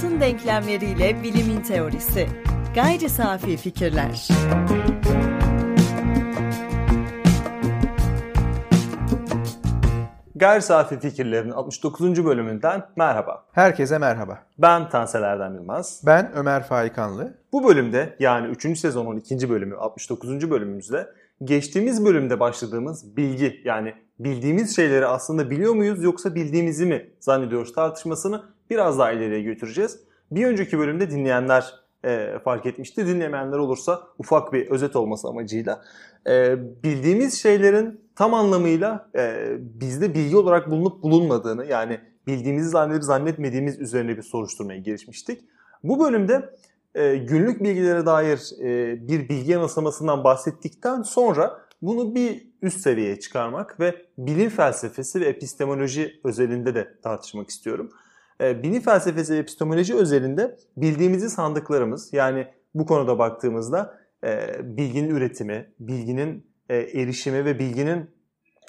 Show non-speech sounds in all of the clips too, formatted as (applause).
Hayatın denklemleriyle bilimin teorisi. Gayri safi fikirler. Gayri Safi Fikirlerin 69. bölümünden merhaba. Herkese merhaba. Ben Tansel Erdem Yılmaz. Ben Ömer Faikanlı. Bu bölümde yani 3. sezonun 2. bölümü 69. bölümümüzde geçtiğimiz bölümde başladığımız bilgi yani bildiğimiz şeyleri aslında biliyor muyuz yoksa bildiğimizi mi zannediyoruz tartışmasını biraz daha ileriye götüreceğiz. Bir önceki bölümde dinleyenler e, fark etmişti. Dinlemeyenler olursa ufak bir özet olması amacıyla e, bildiğimiz şeylerin tam anlamıyla e, bizde bilgi olarak bulunup bulunmadığını yani bildiğimizi zannedip zannetmediğimiz üzerine bir soruşturmaya girişmiştik. Bu bölümde e, günlük bilgilere dair e, bir bilgi yanılsamasından bahsettikten sonra bunu bir üst seviyeye çıkarmak ve bilim felsefesi ve epistemoloji özelinde de tartışmak istiyorum. E, bilim felsefesi ve epistemoloji özelinde bildiğimizi sandıklarımız yani bu konuda baktığımızda e, bilginin üretimi, bilginin e, erişimi ve bilginin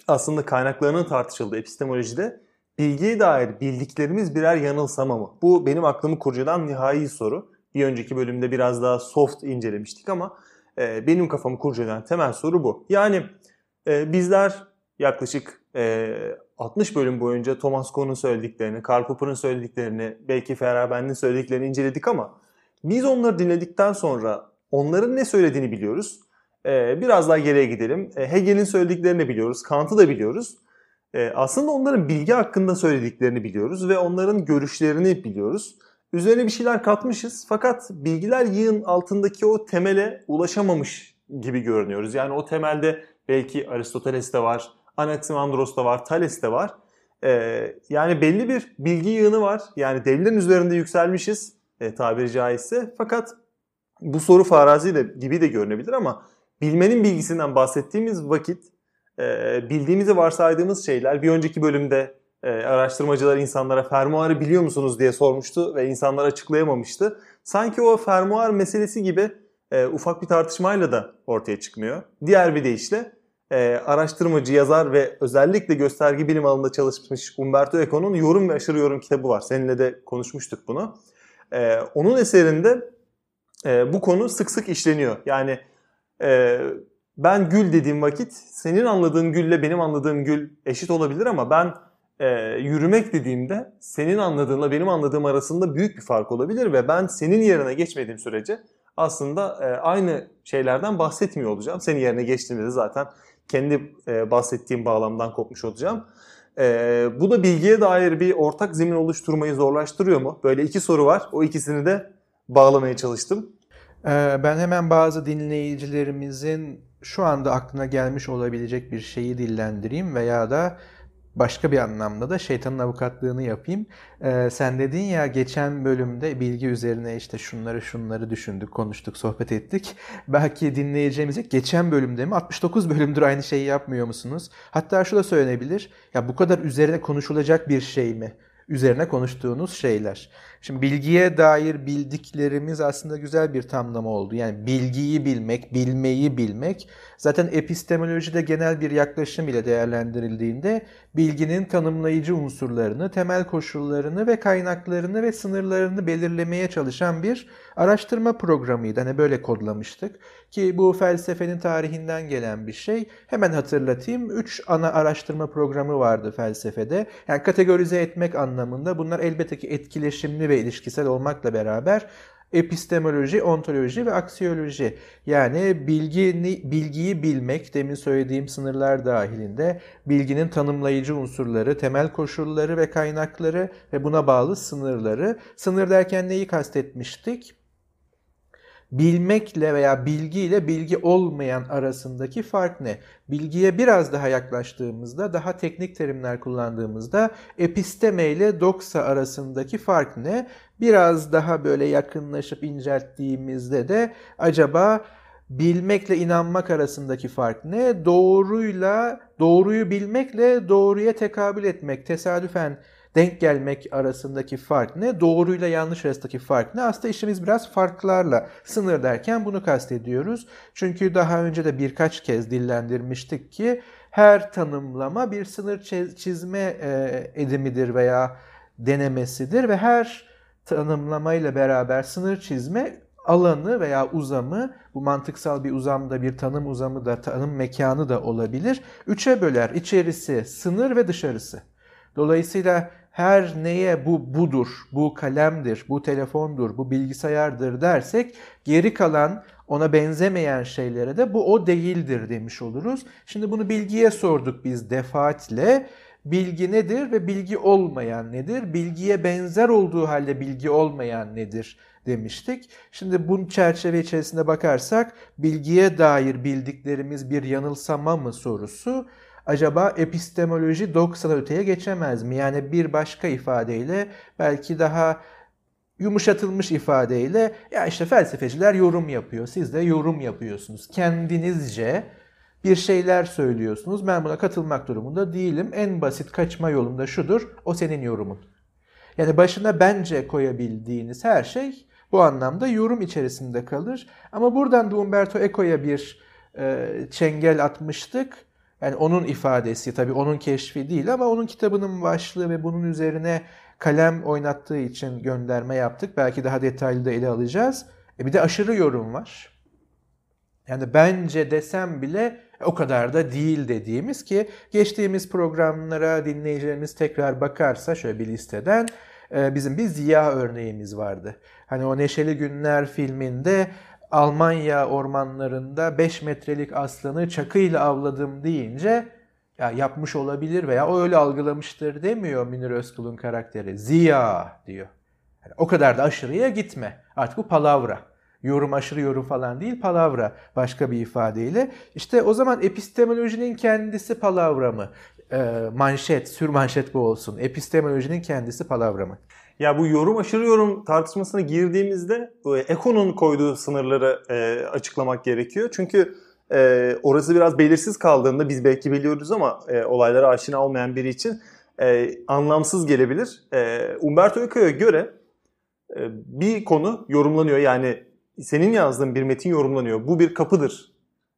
aslında kaynaklarının tartışıldığı epistemolojide bilgiye dair bildiklerimiz birer yanılsama mı? Bu benim aklımı kurcalayan nihai soru. Bir önceki bölümde biraz daha soft incelemiştik ama e, benim kafamı kurcalayan temel soru bu. Yani e, bizler yaklaşık e, 60 bölüm boyunca Thomas Kuhn'un söylediklerini, Karl Popper'ın söylediklerini, belki Feyerabend'in söylediklerini inceledik ama biz onları dinledikten sonra onların ne söylediğini biliyoruz. E, biraz daha geriye gidelim. E, Hegel'in söylediklerini biliyoruz, Kant'ı da biliyoruz. E, aslında onların bilgi hakkında söylediklerini biliyoruz ve onların görüşlerini biliyoruz. Üzerine bir şeyler katmışız fakat bilgiler yığın altındaki o temele ulaşamamış gibi görünüyoruz. Yani o temelde belki Aristoteles de var, Anaximandros da var, Thales de var. Ee, yani belli bir bilgi yığını var. Yani devlerin üzerinde yükselmişiz e, tabiri caizse. Fakat bu soru farazi de gibi de görünebilir ama bilmenin bilgisinden bahsettiğimiz vakit e, bildiğimizi varsaydığımız şeyler bir önceki bölümde e, araştırmacılar insanlara fermuarı biliyor musunuz diye sormuştu ve insanlar açıklayamamıştı. Sanki o fermuar meselesi gibi e, ufak bir tartışmayla da ortaya çıkmıyor. Diğer bir deyişle e, araştırmacı, yazar ve özellikle göstergi bilim alanında çalışmış Umberto Eco'nun Yorum ve Aşırı Yorum kitabı var. Seninle de konuşmuştuk bunu. E, onun eserinde e, bu konu sık sık işleniyor. Yani e, ben gül dediğim vakit senin anladığın gülle benim anladığım gül eşit olabilir ama ben e, yürümek dediğimde senin anladığınla benim anladığım arasında büyük bir fark olabilir ve ben senin yerine geçmediğim sürece aslında e, aynı şeylerden bahsetmiyor olacağım. Senin yerine geçtiğimde de zaten kendi e, bahsettiğim bağlamdan kopmuş olacağım. E, bu da bilgiye dair bir ortak zemin oluşturmayı zorlaştırıyor mu? Böyle iki soru var. O ikisini de bağlamaya çalıştım. Ee, ben hemen bazı dinleyicilerimizin şu anda aklına gelmiş olabilecek bir şeyi dillendireyim veya da başka bir anlamda da şeytanın avukatlığını yapayım. Ee, sen dedin ya geçen bölümde bilgi üzerine işte şunları şunları düşündük, konuştuk, sohbet ettik. Belki dinleyeceğimize geçen bölümde mi 69 bölümdür aynı şeyi yapmıyor musunuz? Hatta şu da söylenebilir. Ya bu kadar üzerine konuşulacak bir şey mi? Üzerine konuştuğunuz şeyler. Şimdi bilgiye dair bildiklerimiz aslında güzel bir tamlama oldu. Yani bilgiyi bilmek, bilmeyi bilmek zaten epistemolojide genel bir yaklaşım ile değerlendirildiğinde bilginin tanımlayıcı unsurlarını, temel koşullarını ve kaynaklarını ve sınırlarını belirlemeye çalışan bir araştırma programıydı. Hani böyle kodlamıştık ki bu felsefenin tarihinden gelen bir şey. Hemen hatırlatayım. Üç ana araştırma programı vardı felsefede. Yani kategorize etmek anlamında bunlar elbette ki etkileşimli ve ilişkisel olmakla beraber epistemoloji, ontoloji ve aksiyoloji. Yani bilgini, bilgiyi bilmek, demin söylediğim sınırlar dahilinde bilginin tanımlayıcı unsurları, temel koşulları ve kaynakları ve buna bağlı sınırları. Sınır derken neyi kastetmiştik? Bilmekle veya bilgiyle bilgi olmayan arasındaki fark ne? Bilgiye biraz daha yaklaştığımızda, daha teknik terimler kullandığımızda episteme ile doksa arasındaki fark ne? Biraz daha böyle yakınlaşıp incelttiğimizde de acaba bilmekle inanmak arasındaki fark ne? Doğruyla, doğruyu bilmekle doğruya tekabül etmek, tesadüfen denk gelmek arasındaki fark ne? Doğruyla yanlış arasındaki fark ne? Aslında işimiz biraz farklarla sınır derken bunu kastediyoruz. Çünkü daha önce de birkaç kez dillendirmiştik ki her tanımlama bir sınır çizme edimidir veya denemesidir ve her tanımlamayla beraber sınır çizme alanı veya uzamı, bu mantıksal bir uzamda bir tanım uzamı da tanım mekanı da olabilir. Üçe böler. İçerisi, sınır ve dışarısı. Dolayısıyla her neye bu budur, bu kalemdir, bu telefondur, bu bilgisayardır dersek geri kalan ona benzemeyen şeylere de bu o değildir demiş oluruz. Şimdi bunu bilgiye sorduk biz defaatle. Bilgi nedir ve bilgi olmayan nedir? Bilgiye benzer olduğu halde bilgi olmayan nedir demiştik. Şimdi bu çerçeve içerisinde bakarsak bilgiye dair bildiklerimiz bir yanılsama mı sorusu acaba epistemoloji 90 öteye geçemez mi? Yani bir başka ifadeyle belki daha yumuşatılmış ifadeyle ya işte felsefeciler yorum yapıyor. Siz de yorum yapıyorsunuz. Kendinizce bir şeyler söylüyorsunuz. Ben buna katılmak durumunda değilim. En basit kaçma yolunda şudur. O senin yorumun. Yani başına bence koyabildiğiniz her şey bu anlamda yorum içerisinde kalır. Ama buradan da Umberto Eco'ya bir e, çengel atmıştık. Yani onun ifadesi tabii onun keşfi değil ama onun kitabının başlığı ve bunun üzerine kalem oynattığı için gönderme yaptık. Belki daha detaylı da ele alacağız. E bir de aşırı yorum var. Yani bence desem bile o kadar da değil dediğimiz ki geçtiğimiz programlara dinleyicilerimiz tekrar bakarsa şöyle bir listeden e, bizim bir Ziya örneğimiz vardı. Hani o Neşeli Günler filminde Almanya ormanlarında 5 metrelik aslanı çakıyla avladım deyince ya yapmış olabilir veya o öyle algılamıştır demiyor Münir Özkul'un karakteri. Ziya diyor. Yani o kadar da aşırıya gitme. Artık bu palavra. Yorum aşırı yorum falan değil palavra başka bir ifadeyle. İşte o zaman epistemolojinin kendisi palavra mı? Ee, manşet, sür manşet bu olsun. Epistemolojinin kendisi palavra mı? Ya bu yorum aşırı yorum tartışmasına girdiğimizde Eko'nun koyduğu sınırları e, açıklamak gerekiyor. Çünkü e, orası biraz belirsiz kaldığında biz belki biliyoruz ama e, olaylara aşina olmayan biri için e, anlamsız gelebilir. E, Umberto Eco'ya göre e, bir konu yorumlanıyor. Yani senin yazdığın bir metin yorumlanıyor. Bu bir kapıdır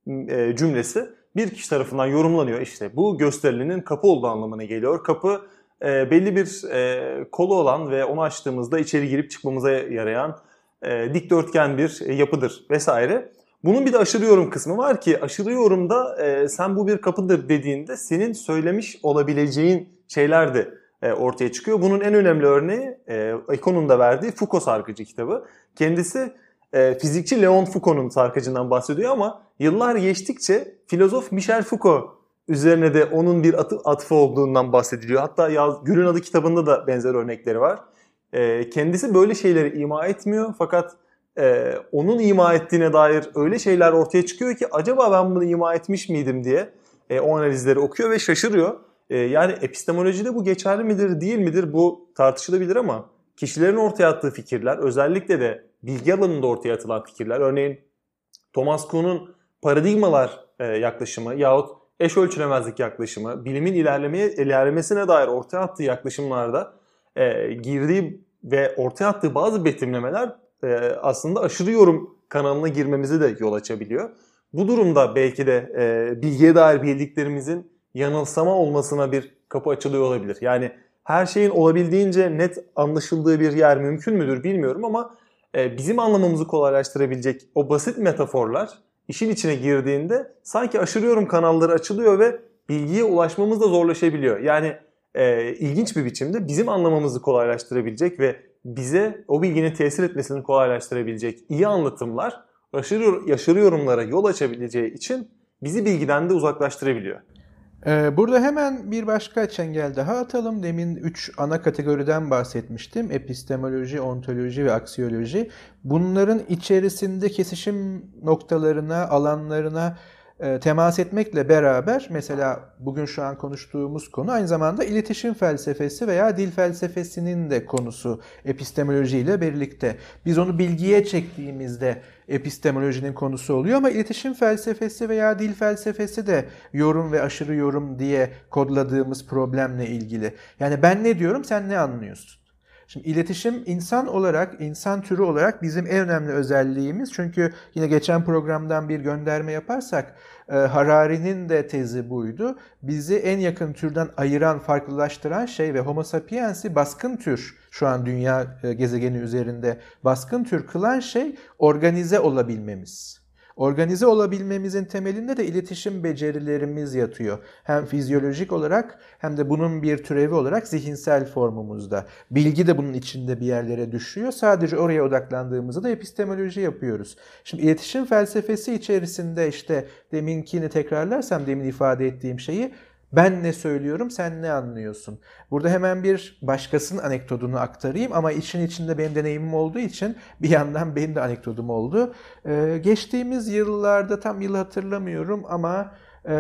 e, cümlesi bir kişi tarafından yorumlanıyor. İşte bu gösterilinin kapı olduğu anlamına geliyor. Kapı e, belli bir e, kolu olan ve onu açtığımızda içeri girip çıkmamıza yarayan e, dikdörtgen bir yapıdır vesaire. Bunun bir de aşırı yorum kısmı var ki aşırı yorumda e, sen bu bir kapıdır dediğinde senin söylemiş olabileceğin şeyler de e, ortaya çıkıyor. Bunun en önemli örneği e, Econ'un da verdiği Foucault sarkıcı kitabı. Kendisi e, fizikçi Leon Foucault'un sarkacından bahsediyor ama yıllar geçtikçe filozof Michel Foucault üzerine de onun bir atı, atfı olduğundan bahsediliyor. Hatta Yaz, Gül'ün adı kitabında da benzer örnekleri var. E, kendisi böyle şeyleri ima etmiyor fakat e, onun ima ettiğine dair öyle şeyler ortaya çıkıyor ki acaba ben bunu ima etmiş miydim diye e, o analizleri okuyor ve şaşırıyor. E, yani epistemolojide bu geçerli midir değil midir bu tartışılabilir ama kişilerin ortaya attığı fikirler özellikle de bilgi alanında ortaya atılan fikirler örneğin Thomas Kuhn'un paradigmalar e, yaklaşımı yahut eş ölçülemezlik yaklaşımı, bilimin ilerlemeye ilerlemesine dair ortaya attığı yaklaşımlarda e, girdiği ve ortaya attığı bazı betimlemeler e, aslında aşırı yorum kanalına girmemize de yol açabiliyor. Bu durumda belki de e, bilgiye dair bildiklerimizin yanılsama olmasına bir kapı açılıyor olabilir. Yani her şeyin olabildiğince net anlaşıldığı bir yer mümkün müdür bilmiyorum ama e, bizim anlamamızı kolaylaştırabilecek o basit metaforlar işin içine girdiğinde sanki aşırı yorum kanalları açılıyor ve bilgiye ulaşmamız da zorlaşabiliyor. Yani e, ilginç bir biçimde bizim anlamamızı kolaylaştırabilecek ve bize o bilginin tesir etmesini kolaylaştırabilecek iyi anlatımlar aşırı, aşırı yorumlara yol açabileceği için bizi bilgiden de uzaklaştırabiliyor. Ee, burada hemen bir başka çengel daha atalım. Demin üç ana kategoriden bahsetmiştim. Epistemoloji, ontoloji ve aksiyoloji. Bunların içerisinde kesişim noktalarına, alanlarına temas etmekle beraber mesela bugün şu an konuştuğumuz konu aynı zamanda iletişim felsefesi veya dil felsefesinin de konusu epistemoloji ile birlikte. Biz onu bilgiye çektiğimizde epistemolojinin konusu oluyor ama iletişim felsefesi veya dil felsefesi de yorum ve aşırı yorum diye kodladığımız problemle ilgili. Yani ben ne diyorum sen ne anlıyorsun? Şimdi iletişim insan olarak, insan türü olarak bizim en önemli özelliğimiz. Çünkü yine geçen programdan bir gönderme yaparsak e, Harari'nin de tezi buydu. Bizi en yakın türden ayıran, farklılaştıran şey ve Homo sapiens'i baskın tür şu an dünya e, gezegeni üzerinde baskın tür kılan şey organize olabilmemiz. Organize olabilmemizin temelinde de iletişim becerilerimiz yatıyor. Hem fizyolojik olarak hem de bunun bir türevi olarak zihinsel formumuzda. Bilgi de bunun içinde bir yerlere düşüyor. Sadece oraya odaklandığımızda da epistemoloji yapıyoruz. Şimdi iletişim felsefesi içerisinde işte deminkini tekrarlarsam demin ifade ettiğim şeyi ben ne söylüyorum, sen ne anlıyorsun? Burada hemen bir başkasının anekdotunu aktarayım ama işin içinde benim deneyimim olduğu için bir yandan benim de anekdotum oldu. Ee, geçtiğimiz yıllarda tam yılı hatırlamıyorum ama e,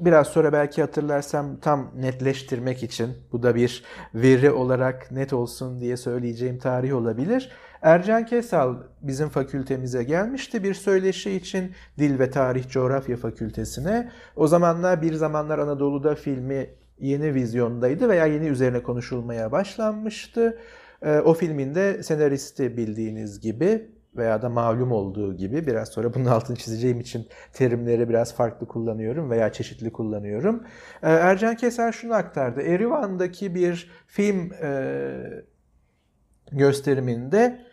biraz sonra belki hatırlarsam tam netleştirmek için bu da bir veri olarak net olsun diye söyleyeceğim tarih olabilir. Ercan Kesal bizim fakültemize gelmişti bir söyleşi için Dil ve Tarih Coğrafya Fakültesine. O zamanlar Bir Zamanlar Anadolu'da filmi yeni vizyondaydı veya yeni üzerine konuşulmaya başlanmıştı. Ee, o filmin de senaristi bildiğiniz gibi veya da malum olduğu gibi biraz sonra bunun altını çizeceğim için terimleri biraz farklı kullanıyorum veya çeşitli kullanıyorum. Ee, Ercan Keser şunu aktardı. Erivan'daki bir film e, gösteriminde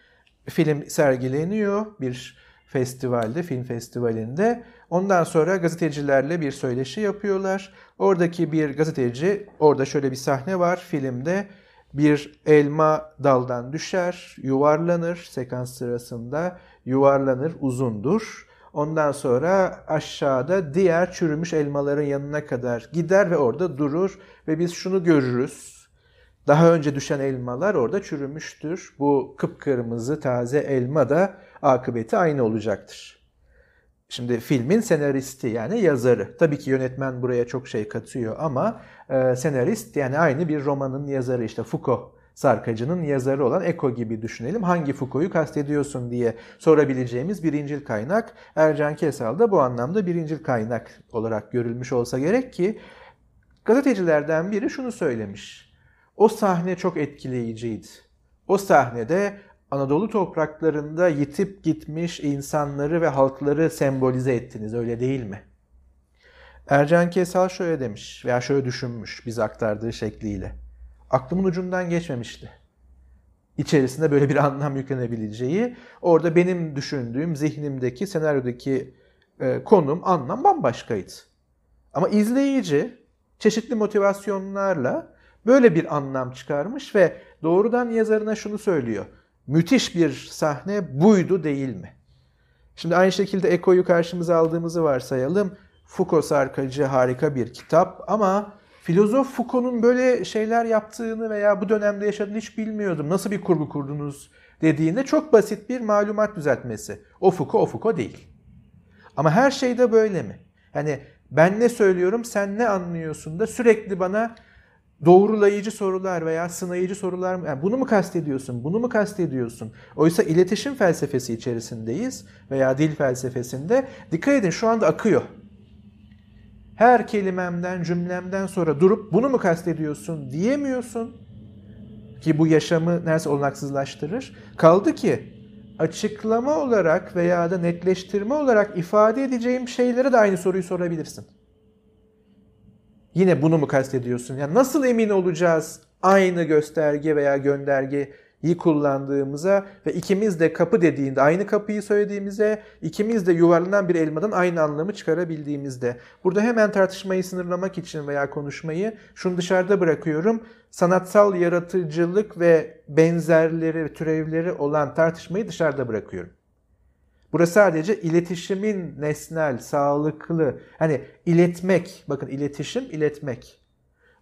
film sergileniyor bir festivalde, film festivalinde. Ondan sonra gazetecilerle bir söyleşi yapıyorlar. Oradaki bir gazeteci, orada şöyle bir sahne var filmde. Bir elma daldan düşer, yuvarlanır sekans sırasında, yuvarlanır, uzundur. Ondan sonra aşağıda diğer çürümüş elmaların yanına kadar gider ve orada durur ve biz şunu görürüz. Daha önce düşen elmalar orada çürümüştür. Bu kıpkırmızı taze elma da akıbeti aynı olacaktır. Şimdi filmin senaristi yani yazarı. Tabii ki yönetmen buraya çok şey katıyor ama e, senarist yani aynı bir romanın yazarı işte Foucault Sarkacı'nın yazarı olan Eko gibi düşünelim. Hangi Foucault'u kastediyorsun diye sorabileceğimiz birincil kaynak. Ercan Kesal da bu anlamda birincil kaynak olarak görülmüş olsa gerek ki gazetecilerden biri şunu söylemiş. O sahne çok etkileyiciydi. O sahnede Anadolu topraklarında yitip gitmiş insanları ve halkları sembolize ettiniz öyle değil mi? Ercan Kesal şöyle demiş veya şöyle düşünmüş biz aktardığı şekliyle. Aklımın ucundan geçmemişti. İçerisinde böyle bir (laughs) anlam yüklenebileceği, orada benim düşündüğüm zihnimdeki, senaryodaki e, konum, anlam bambaşkaydı. Ama izleyici çeşitli motivasyonlarla böyle bir anlam çıkarmış ve doğrudan yazarına şunu söylüyor. Müthiş bir sahne buydu değil mi? Şimdi aynı şekilde Eko'yu karşımıza aldığımızı varsayalım. Foucault Sarkacı harika bir kitap ama filozof Foucault'un böyle şeyler yaptığını veya bu dönemde yaşadığını hiç bilmiyordum. Nasıl bir kurgu kurdunuz dediğinde çok basit bir malumat düzeltmesi. O Foucault o Foucault değil. Ama her şeyde böyle mi? Yani ben ne söylüyorum sen ne anlıyorsun da sürekli bana doğrulayıcı sorular veya sınayıcı sorular mı? Yani bunu mu kastediyorsun? Bunu mu kastediyorsun? Oysa iletişim felsefesi içerisindeyiz veya dil felsefesinde. Dikkat edin şu anda akıyor. Her kelimemden, cümlemden sonra durup bunu mu kastediyorsun diyemiyorsun. Ki bu yaşamı neredeyse olanaksızlaştırır. Kaldı ki açıklama olarak veya da netleştirme olarak ifade edeceğim şeylere de aynı soruyu sorabilirsin. Yine bunu mu kastediyorsun? Yani nasıl emin olacağız aynı gösterge veya göndergeyi kullandığımıza ve ikimiz de kapı dediğinde aynı kapıyı söylediğimizde ikimiz de yuvarlanan bir elmadan aynı anlamı çıkarabildiğimizde. Burada hemen tartışmayı sınırlamak için veya konuşmayı şunu dışarıda bırakıyorum. Sanatsal yaratıcılık ve benzerleri, türevleri olan tartışmayı dışarıda bırakıyorum. Burası sadece iletişimin nesnel, sağlıklı, hani iletmek, bakın iletişim, iletmek.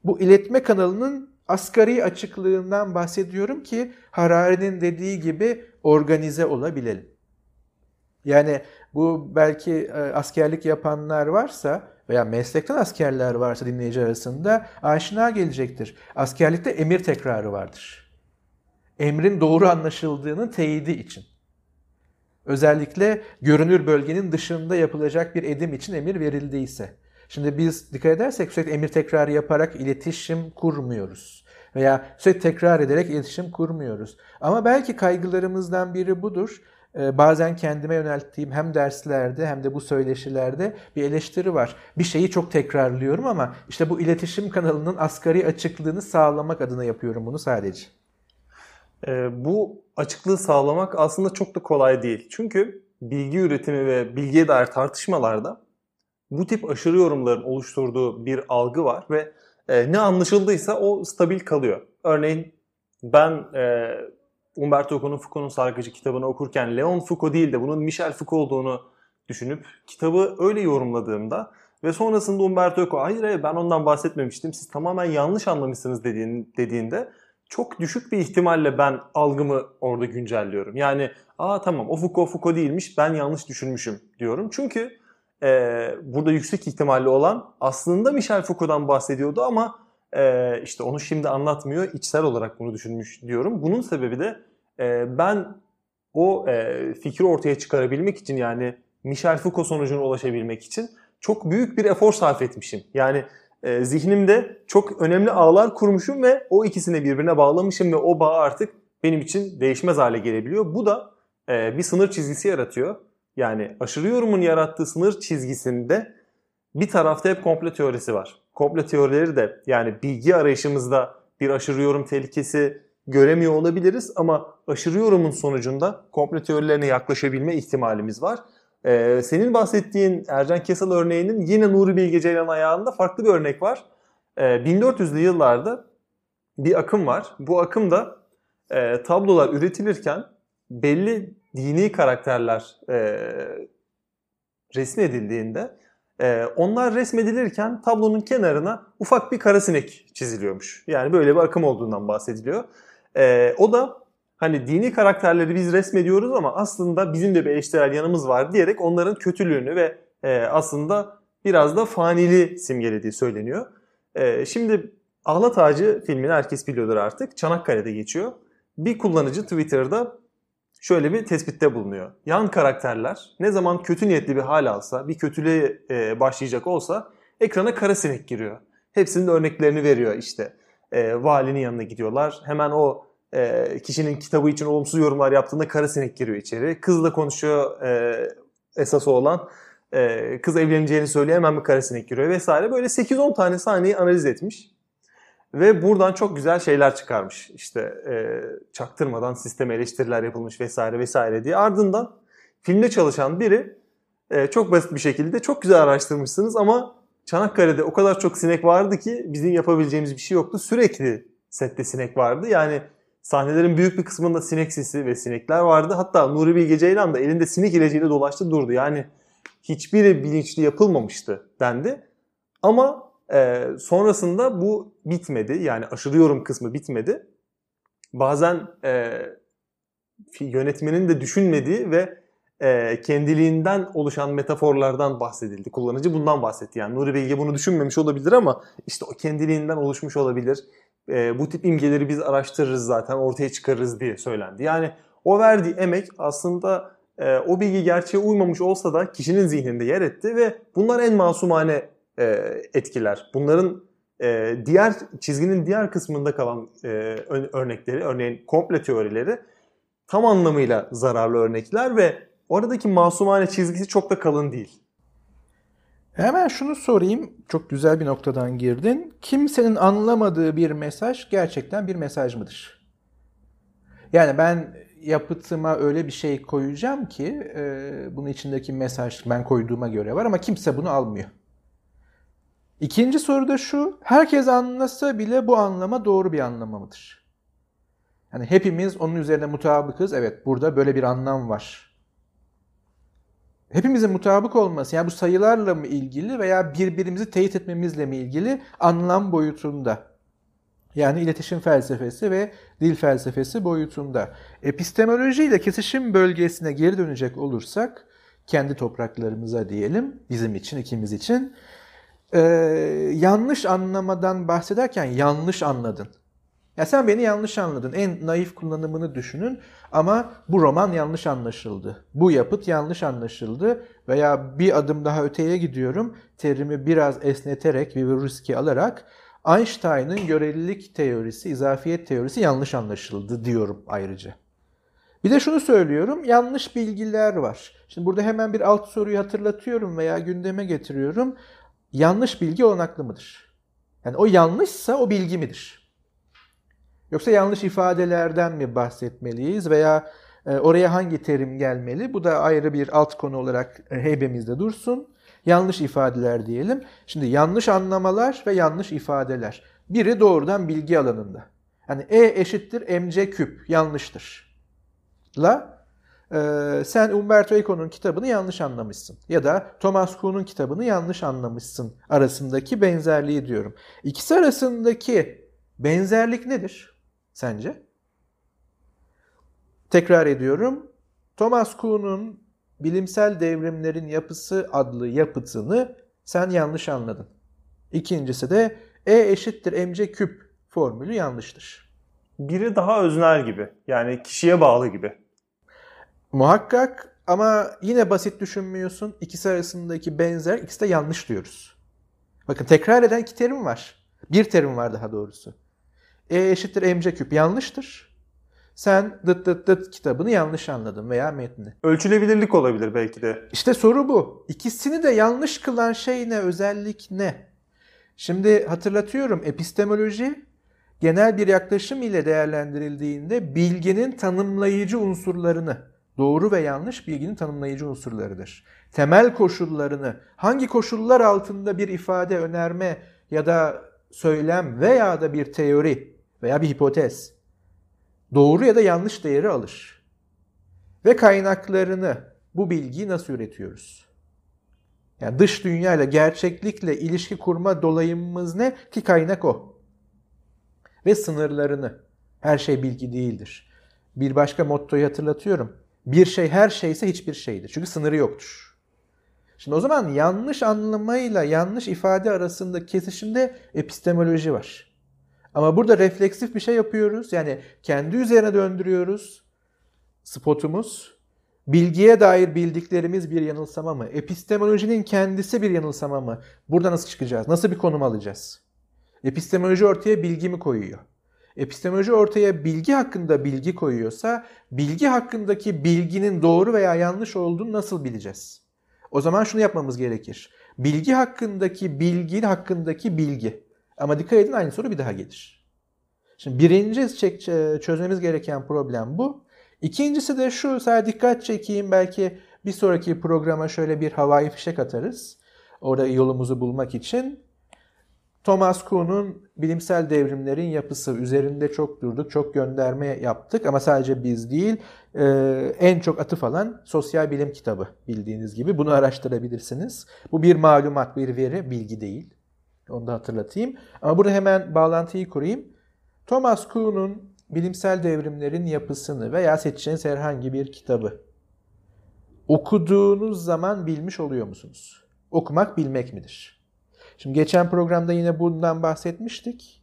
Bu iletme kanalının asgari açıklığından bahsediyorum ki Harari'nin dediği gibi organize olabilelim. Yani bu belki e, askerlik yapanlar varsa veya meslekten askerler varsa dinleyici arasında aşina gelecektir. Askerlikte emir tekrarı vardır. Emrin doğru anlaşıldığının teyidi için. Özellikle görünür bölgenin dışında yapılacak bir edim için emir verildiyse. Şimdi biz dikkat edersek sürekli emir tekrarı yaparak iletişim kurmuyoruz. Veya sürekli tekrar ederek iletişim kurmuyoruz. Ama belki kaygılarımızdan biri budur. Ee, bazen kendime yönelttiğim hem derslerde hem de bu söyleşilerde bir eleştiri var. Bir şeyi çok tekrarlıyorum ama işte bu iletişim kanalının asgari açıklığını sağlamak adına yapıyorum bunu sadece. Ee, bu açıklığı sağlamak aslında çok da kolay değil. Çünkü bilgi üretimi ve bilgiye dair tartışmalarda bu tip aşırı yorumların oluşturduğu bir algı var ve e, ne anlaşıldıysa o stabil kalıyor. Örneğin ben e, Umberto Eco'nun Foucault'un Sargıcı kitabını okurken Leon Foucault değil de bunun Michel Foucault olduğunu düşünüp kitabı öyle yorumladığımda ve sonrasında Umberto Eco hayır hayır ben ondan bahsetmemiştim siz tamamen yanlış anlamışsınız dediğin, dediğinde çok düşük bir ihtimalle ben algımı orada güncelliyorum. Yani aa tamam o Foucault Foucault değilmiş ben yanlış düşünmüşüm diyorum. Çünkü e, burada yüksek ihtimalle olan aslında Michel Foucault'dan bahsediyordu ama e, işte onu şimdi anlatmıyor içsel olarak bunu düşünmüş diyorum. Bunun sebebi de e, ben o e, fikri ortaya çıkarabilmek için yani Michel Foucault sonucuna ulaşabilmek için çok büyük bir efor sarf etmişim. Yani e, zihnimde çok önemli ağlar kurmuşum ve o ikisini birbirine bağlamışım ve o bağ artık benim için değişmez hale gelebiliyor. Bu da e, bir sınır çizgisi yaratıyor. Yani aşırı yorumun yarattığı sınır çizgisinde bir tarafta hep komple teorisi var. Komple teorileri de yani bilgi arayışımızda bir aşırı yorum tehlikesi göremiyor olabiliriz ama aşırı yorumun sonucunda komple teorilerine yaklaşabilme ihtimalimiz var. Ee, senin bahsettiğin Ercan Kesal örneğinin yine Nuri Bilge Ceylan ayağında farklı bir örnek var. Ee, 1400'lü yıllarda bir akım var. Bu akımda e, tablolar üretilirken belli dini karakterler e, resmedildiğinde e, onlar resmedilirken tablonun kenarına ufak bir kara sinek çiziliyormuş. Yani böyle bir akım olduğundan bahsediliyor. E, o da hani dini karakterleri biz resmediyoruz ama aslında bizim de bir eleştirel yanımız var diyerek onların kötülüğünü ve e, aslında biraz da fanili simgelediği söyleniyor. E, şimdi Ahlat Ağacı filmini herkes biliyordur artık. Çanakkale'de geçiyor. Bir kullanıcı Twitter'da şöyle bir tespitte bulunuyor. Yan karakterler ne zaman kötü niyetli bir hal alsa, bir kötülüğe e, başlayacak olsa ekrana kara sinek giriyor. Hepsinin örneklerini veriyor işte. E, valinin yanına gidiyorlar. Hemen o e, kişinin kitabı için olumsuz yorumlar yaptığında kara sinek giriyor içeri. Kızla konuşuyor e, esası olan. E, kız evleneceğini söylüyor hemen bir kara sinek giriyor vesaire. Böyle 8-10 tane sahneyi analiz etmiş. Ve buradan çok güzel şeyler çıkarmış. İşte e, çaktırmadan sistem eleştiriler yapılmış vesaire vesaire diye. Ardından filmde çalışan biri e, çok basit bir şekilde çok güzel araştırmışsınız ama Çanakkale'de o kadar çok sinek vardı ki bizim yapabileceğimiz bir şey yoktu. Sürekli sette sinek vardı. Yani sahnelerin büyük bir kısmında sinek sesi ve sinekler vardı. Hatta Nuri Bilge Ceylan da elinde sinek ilacıyla dolaştı durdu. Yani hiçbiri bilinçli yapılmamıştı dendi. Ama e, sonrasında bu bitmedi. Yani aşırı yorum kısmı bitmedi. Bazen e, yönetmenin de düşünmediği ve e, kendiliğinden oluşan metaforlardan bahsedildi. Kullanıcı bundan bahsetti. Yani Nuri Bilge bunu düşünmemiş olabilir ama işte o kendiliğinden oluşmuş olabilir. E, bu tip imgeleri biz araştırırız zaten ortaya çıkarırız diye söylendi. Yani o verdiği emek aslında e, o bilgi gerçeğe uymamış olsa da kişinin zihninde yer etti ve bunlar en masumane e, etkiler. Bunların e, diğer çizginin diğer kısmında kalan e, örnekleri, örneğin komple teorileri tam anlamıyla zararlı örnekler ve oradaki masumane çizgisi çok da kalın değil. Hemen şunu sorayım. Çok güzel bir noktadan girdin. Kimsenin anlamadığı bir mesaj gerçekten bir mesaj mıdır? Yani ben yapıtıma öyle bir şey koyacağım ki e, bunun içindeki mesaj ben koyduğuma göre var ama kimse bunu almıyor. İkinci soru da şu. Herkes anlasa bile bu anlama doğru bir anlama mıdır? Yani hepimiz onun üzerine mutabıkız. Evet burada böyle bir anlam var. Hepimizin mutabık olması yani bu sayılarla mı ilgili veya birbirimizi teyit etmemizle mi ilgili anlam boyutunda. Yani iletişim felsefesi ve dil felsefesi boyutunda. Epistemoloji ile kesişim bölgesine geri dönecek olursak kendi topraklarımıza diyelim bizim için ikimiz için e, yanlış anlamadan bahsederken yanlış anladın. Ya sen beni yanlış anladın. En naif kullanımını düşünün ama bu roman yanlış anlaşıldı. Bu yapıt yanlış anlaşıldı veya bir adım daha öteye gidiyorum. Terimi biraz esneterek bir riski alarak Einstein'ın görelilik teorisi, izafiyet teorisi yanlış anlaşıldı diyorum ayrıca. Bir de şunu söylüyorum, yanlış bilgiler var. Şimdi burada hemen bir alt soruyu hatırlatıyorum veya gündeme getiriyorum. Yanlış bilgi olanaklı mıdır? Yani o yanlışsa o bilgi midir? Yoksa yanlış ifadelerden mi bahsetmeliyiz veya e, oraya hangi terim gelmeli? Bu da ayrı bir alt konu olarak e, heybemizde dursun. Yanlış ifadeler diyelim. Şimdi yanlış anlamalar ve yanlış ifadeler. Biri doğrudan bilgi alanında. Yani E eşittir mc küp yanlıştır. La e, sen Umberto Eco'nun kitabını yanlış anlamışsın. Ya da Thomas Kuhn'un kitabını yanlış anlamışsın arasındaki benzerliği diyorum. İkisi arasındaki benzerlik nedir sence? Tekrar ediyorum. Thomas Kuhn'un Bilimsel Devrimlerin Yapısı adlı yapıtını sen yanlış anladın. İkincisi de E eşittir mc küp formülü yanlıştır. Biri daha öznel gibi. Yani kişiye bağlı gibi. Muhakkak ama yine basit düşünmüyorsun. İkisi arasındaki benzer, ikisi de yanlış diyoruz. Bakın tekrar eden iki terim var. Bir terim var daha doğrusu. E eşittir mc küp yanlıştır. Sen dıt dıt dıt kitabını yanlış anladın veya metni. Ölçülebilirlik olabilir belki de. İşte soru bu. İkisini de yanlış kılan şey ne, özellik ne? Şimdi hatırlatıyorum epistemoloji genel bir yaklaşım ile değerlendirildiğinde bilginin tanımlayıcı unsurlarını, doğru ve yanlış bilginin tanımlayıcı unsurlarıdır. Temel koşullarını, hangi koşullar altında bir ifade, önerme ya da söylem veya da bir teori veya bir hipotez doğru ya da yanlış değeri alır. Ve kaynaklarını, bu bilgiyi nasıl üretiyoruz? Yani dış dünyayla, gerçeklikle ilişki kurma dolayımımız ne? Ki kaynak o. Ve sınırlarını. Her şey bilgi değildir. Bir başka mottoyu hatırlatıyorum. Bir şey her şeyse hiçbir şeydir. Çünkü sınırı yoktur. Şimdi o zaman yanlış anlamayla yanlış ifade arasında kesişimde epistemoloji var. Ama burada refleksif bir şey yapıyoruz. Yani kendi üzerine döndürüyoruz. Spotumuz. Bilgiye dair bildiklerimiz bir yanılsama mı? Epistemolojinin kendisi bir yanılsama mı? Burada nasıl çıkacağız? Nasıl bir konum alacağız? Epistemoloji ortaya bilgi mi koyuyor? Epistemoloji ortaya bilgi hakkında bilgi koyuyorsa bilgi hakkındaki bilginin doğru veya yanlış olduğunu nasıl bileceğiz? O zaman şunu yapmamız gerekir. Bilgi hakkındaki bilgi hakkındaki bilgi. Ama dikkat edin aynı soru bir daha gelir. Şimdi birinci çözmemiz gereken problem bu. İkincisi de şu, sadece dikkat çekeyim belki bir sonraki programa şöyle bir havai fişek atarız. Orada yolumuzu bulmak için. Thomas Kuhn'un bilimsel devrimlerin yapısı üzerinde çok durduk, çok gönderme yaptık ama sadece biz değil, e, en çok atıf alan sosyal bilim kitabı bildiğiniz gibi. Bunu araştırabilirsiniz. Bu bir malumat, bir veri, bilgi değil. Onu da hatırlatayım. Ama burada hemen bağlantıyı kurayım. Thomas Kuhn'un bilimsel devrimlerin yapısını veya seçeceğiniz herhangi bir kitabı okuduğunuz zaman bilmiş oluyor musunuz? Okumak bilmek midir? Şimdi geçen programda yine bundan bahsetmiştik.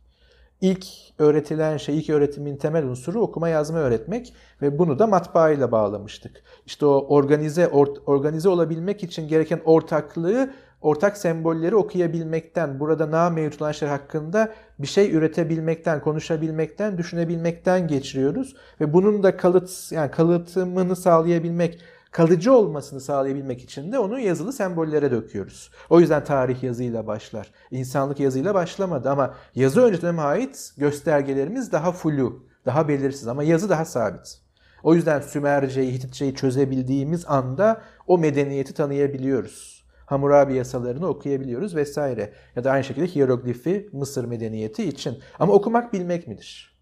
İlk öğretilen şey, ilk öğretimin temel unsuru okuma yazma öğretmek ve bunu da matbaa ile bağlamıştık. İşte o organize or, organize olabilmek için gereken ortaklığı ortak sembolleri okuyabilmekten, burada na mevcut olan şeyler hakkında bir şey üretebilmekten, konuşabilmekten, düşünebilmekten geçiriyoruz. Ve bunun da kalıt, yani kalıtımını sağlayabilmek, kalıcı olmasını sağlayabilmek için de onu yazılı sembollere döküyoruz. O yüzden tarih yazıyla başlar. İnsanlık yazıyla başlamadı ama yazı önce döneme ait göstergelerimiz daha flu, daha belirsiz ama yazı daha sabit. O yüzden Sümerce'yi, Hititçe'yi çözebildiğimiz anda o medeniyeti tanıyabiliyoruz. Hammurabi yasalarını okuyabiliyoruz vesaire. Ya da aynı şekilde hieroglifi Mısır medeniyeti için. Ama okumak bilmek midir?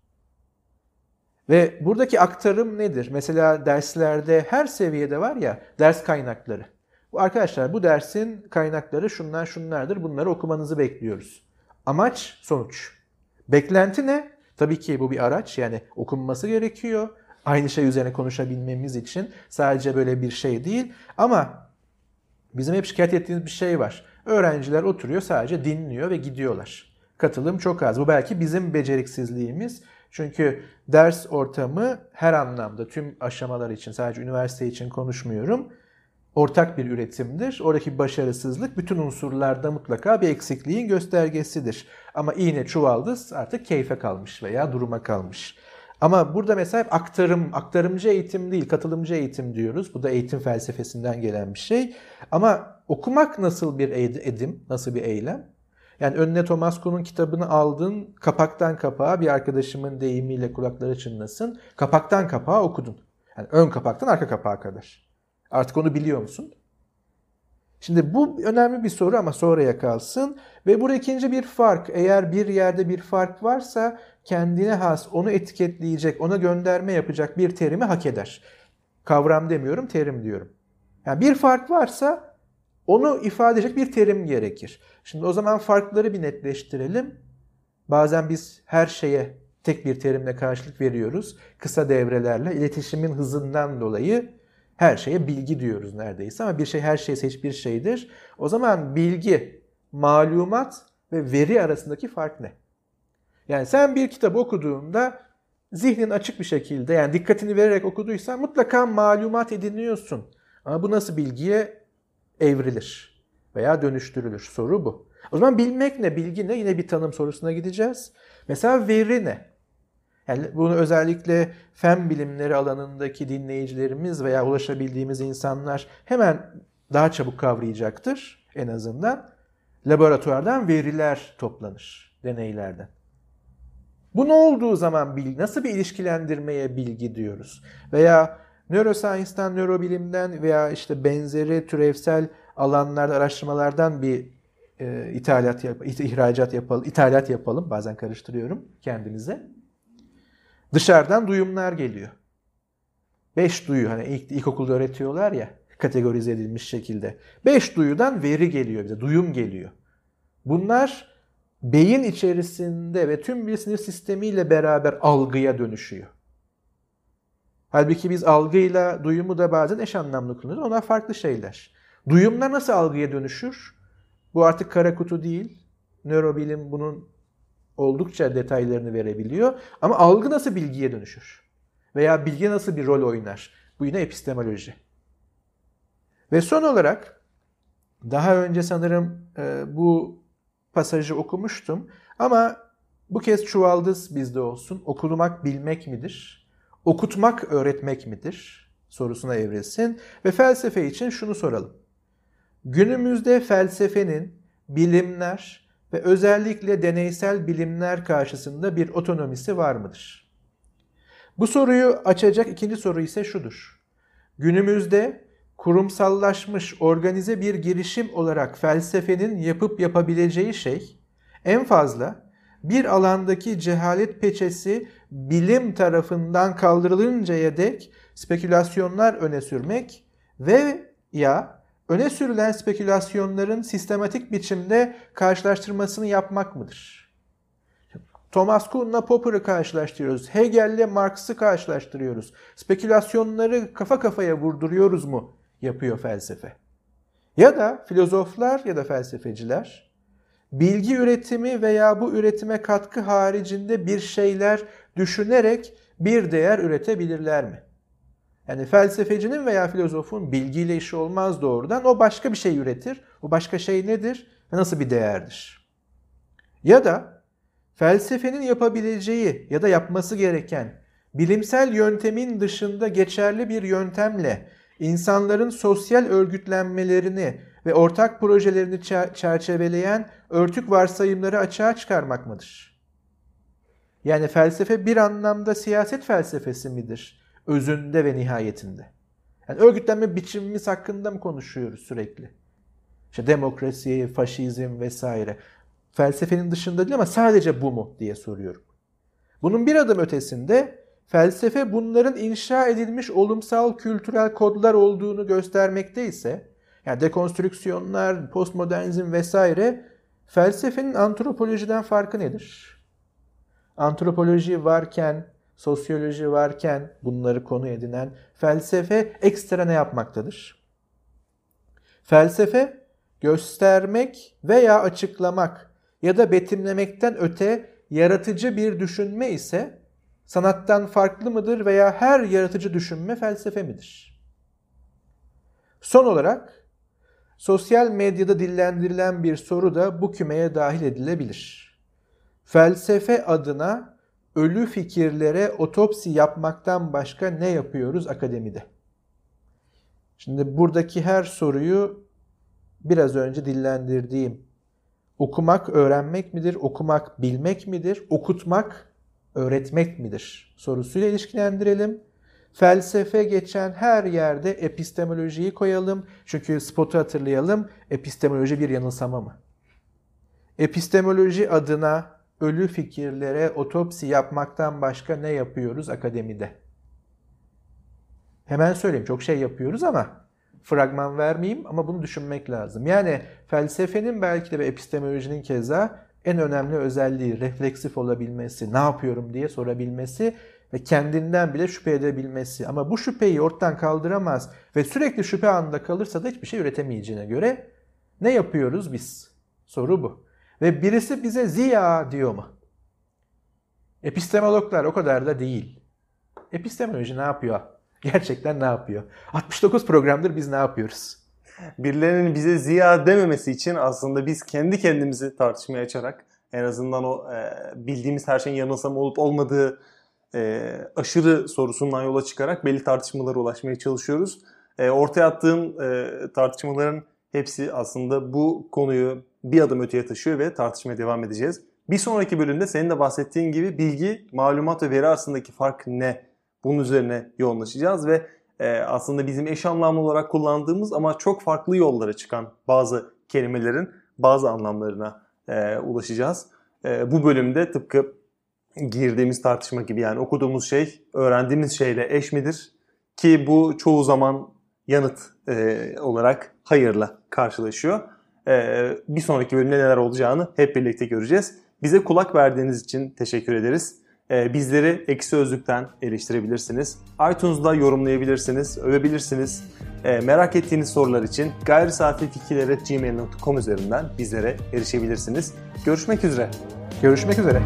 Ve buradaki aktarım nedir? Mesela derslerde her seviyede var ya ders kaynakları. Arkadaşlar bu dersin kaynakları şunlar şunlardır. Bunları okumanızı bekliyoruz. Amaç sonuç. Beklenti ne? Tabii ki bu bir araç yani okunması gerekiyor. Aynı şey üzerine konuşabilmemiz için sadece böyle bir şey değil. Ama bizim hep şikayet ettiğimiz bir şey var. Öğrenciler oturuyor sadece dinliyor ve gidiyorlar. Katılım çok az. Bu belki bizim beceriksizliğimiz. Çünkü ders ortamı her anlamda tüm aşamalar için sadece üniversite için konuşmuyorum. ortak bir üretimdir. Oradaki başarısızlık bütün unsurlarda mutlaka bir eksikliğin göstergesidir. Ama iğne çuvaldız artık keyfe kalmış veya duruma kalmış. Ama burada mesela hep aktarım, aktarımcı eğitim değil, katılımcı eğitim diyoruz. Bu da eğitim felsefesinden gelen bir şey. Ama okumak nasıl bir edim, nasıl bir eylem? Yani önüne Thomas Kuhn'un kitabını aldın, kapaktan kapağa bir arkadaşımın deyimiyle kulakları çınlasın. Kapaktan kapağa okudun. Yani ön kapaktan arka kapağa kadar. Artık onu biliyor musun? Şimdi bu önemli bir soru ama sonraya kalsın. Ve burada ikinci bir fark. Eğer bir yerde bir fark varsa kendine has, onu etiketleyecek, ona gönderme yapacak bir terimi hak eder. Kavram demiyorum, terim diyorum. Yani bir fark varsa onu ifade edecek bir terim gerekir. Şimdi o zaman farkları bir netleştirelim. Bazen biz her şeye tek bir terimle karşılık veriyoruz. Kısa devrelerle iletişimin hızından dolayı her şeye bilgi diyoruz neredeyse ama bir şey her şey hiçbir şeydir. O zaman bilgi, malumat ve veri arasındaki fark ne? Yani sen bir kitap okuduğunda zihnin açık bir şekilde yani dikkatini vererek okuduysan mutlaka malumat ediniyorsun. Ama bu nasıl bilgiye evrilir veya dönüştürülür? Soru bu. O zaman bilmek ne, bilgi ne? Yine bir tanım sorusuna gideceğiz. Mesela veri ne? Yani bunu özellikle fen bilimleri alanındaki dinleyicilerimiz veya ulaşabildiğimiz insanlar hemen daha çabuk kavrayacaktır en azından. Laboratuvardan veriler toplanır, deneylerden. Bu ne olduğu zaman nasıl bir ilişkilendirmeye bilgi diyoruz? Veya neuroscience'dan, nörobilimden veya işte benzeri türevsel alanlarda, araştırmalardan bir e, ithalat yap, ihracat yapalım, ithalat yapalım. Bazen karıştırıyorum kendimize. Dışarıdan duyumlar geliyor. Beş duyu hani ilk ilkokulda öğretiyorlar ya kategorize edilmiş şekilde. Beş duyudan veri geliyor bize, duyum geliyor. Bunlar beyin içerisinde ve tüm bir sinir sistemiyle beraber algıya dönüşüyor. Halbuki biz algıyla duyumu da bazen eş anlamlı kullanıyoruz. Onlar farklı şeyler. Duyumlar nasıl algıya dönüşür? Bu artık kara kutu değil. Nörobilim bunun oldukça detaylarını verebiliyor. Ama algı nasıl bilgiye dönüşür? Veya bilgi nasıl bir rol oynar? Bu yine epistemoloji. Ve son olarak daha önce sanırım e, bu pasajı okumuştum ama bu kez çuvaldız bizde olsun. Okumak bilmek midir? Okutmak öğretmek midir? sorusuna evrilsin ve felsefe için şunu soralım. Günümüzde felsefenin bilimler ve özellikle deneysel bilimler karşısında bir otonomisi var mıdır? Bu soruyu açacak ikinci soru ise şudur. Günümüzde kurumsallaşmış organize bir girişim olarak felsefenin yapıp yapabileceği şey en fazla bir alandaki cehalet peçesi bilim tarafından kaldırılıncaya dek spekülasyonlar öne sürmek ve ya öne sürülen spekülasyonların sistematik biçimde karşılaştırmasını yapmak mıdır? Thomas Kuhn'la Popper'ı karşılaştırıyoruz. Hegel'le Marx'ı karşılaştırıyoruz. Spekülasyonları kafa kafaya vurduruyoruz mu yapıyor felsefe? Ya da filozoflar ya da felsefeciler bilgi üretimi veya bu üretime katkı haricinde bir şeyler düşünerek bir değer üretebilirler mi? Yani felsefecinin veya filozofun bilgiyle işi olmaz doğrudan. O başka bir şey üretir. O başka şey nedir ve nasıl bir değerdir? Ya da felsefenin yapabileceği ya da yapması gereken bilimsel yöntemin dışında geçerli bir yöntemle insanların sosyal örgütlenmelerini ve ortak projelerini çerçeveleyen örtük varsayımları açığa çıkarmak mıdır? Yani felsefe bir anlamda siyaset felsefesi midir? Özünde ve nihayetinde. Yani örgütlenme biçimimiz hakkında mı konuşuyoruz sürekli? İşte demokrasi, faşizm vesaire. Felsefenin dışında değil ama sadece bu mu diye soruyorum. Bunun bir adım ötesinde felsefe bunların inşa edilmiş olumsal kültürel kodlar olduğunu göstermekte ise yani dekonstrüksiyonlar, postmodernizm vesaire felsefenin antropolojiden farkı nedir? Antropoloji varken sosyoloji varken bunları konu edinen felsefe ekstra ne yapmaktadır? Felsefe göstermek veya açıklamak ya da betimlemekten öte yaratıcı bir düşünme ise sanattan farklı mıdır veya her yaratıcı düşünme felsefe midir? Son olarak sosyal medyada dillendirilen bir soru da bu kümeye dahil edilebilir. Felsefe adına ölü fikirlere otopsi yapmaktan başka ne yapıyoruz akademide? Şimdi buradaki her soruyu biraz önce dillendirdiğim okumak öğrenmek midir, okumak bilmek midir, okutmak öğretmek midir sorusuyla ilişkilendirelim. Felsefe geçen her yerde epistemolojiyi koyalım. Çünkü spotu hatırlayalım. Epistemoloji bir yanılsama mı? Epistemoloji adına ölü fikirlere otopsi yapmaktan başka ne yapıyoruz akademide? Hemen söyleyeyim çok şey yapıyoruz ama fragman vermeyeyim ama bunu düşünmek lazım. Yani felsefenin belki de ve epistemolojinin keza en önemli özelliği refleksif olabilmesi, ne yapıyorum diye sorabilmesi ve kendinden bile şüphe edebilmesi. Ama bu şüpheyi ortadan kaldıramaz ve sürekli şüphe anında kalırsa da hiçbir şey üretemeyeceğine göre ne yapıyoruz biz? Soru bu. Ve birisi bize ziya diyor mu? Epistemologlar o kadar da değil. Epistemoloji ne yapıyor? (laughs) Gerçekten ne yapıyor? 69 programdır biz ne yapıyoruz? Birilerinin bize ziya dememesi için aslında biz kendi kendimizi tartışmaya açarak en azından o e, bildiğimiz her şeyin yanılsama olup olmadığı e, aşırı sorusundan yola çıkarak belli tartışmalara ulaşmaya çalışıyoruz. E, ortaya attığım e, tartışmaların hepsi aslında bu konuyu bir adım öteye taşıyor ve tartışmaya devam edeceğiz. Bir sonraki bölümde senin de bahsettiğin gibi bilgi, malumat ve veri arasındaki fark ne? Bunun üzerine yoğunlaşacağız ve e, aslında bizim eş anlamlı olarak kullandığımız ama çok farklı yollara çıkan bazı kelimelerin bazı anlamlarına e, ulaşacağız. E, bu bölümde tıpkı girdiğimiz tartışma gibi yani okuduğumuz şey öğrendiğimiz şeyle eş midir? Ki bu çoğu zaman yanıt e, olarak hayırla karşılaşıyor. E, bir sonraki bölümde neler olacağını hep birlikte göreceğiz. Bize kulak verdiğiniz için teşekkür ederiz. E, bizleri Eksi Özlük'ten eleştirebilirsiniz. iTunes'da yorumlayabilirsiniz, övebilirsiniz. E, merak ettiğiniz sorular için gayrisafifikirler.gmail.com üzerinden bizlere erişebilirsiniz. Görüşmek üzere. Görüşmek üzere.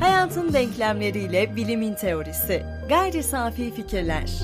Hayatın denklemleriyle bilimin teorisi. Gayri safi fikirler.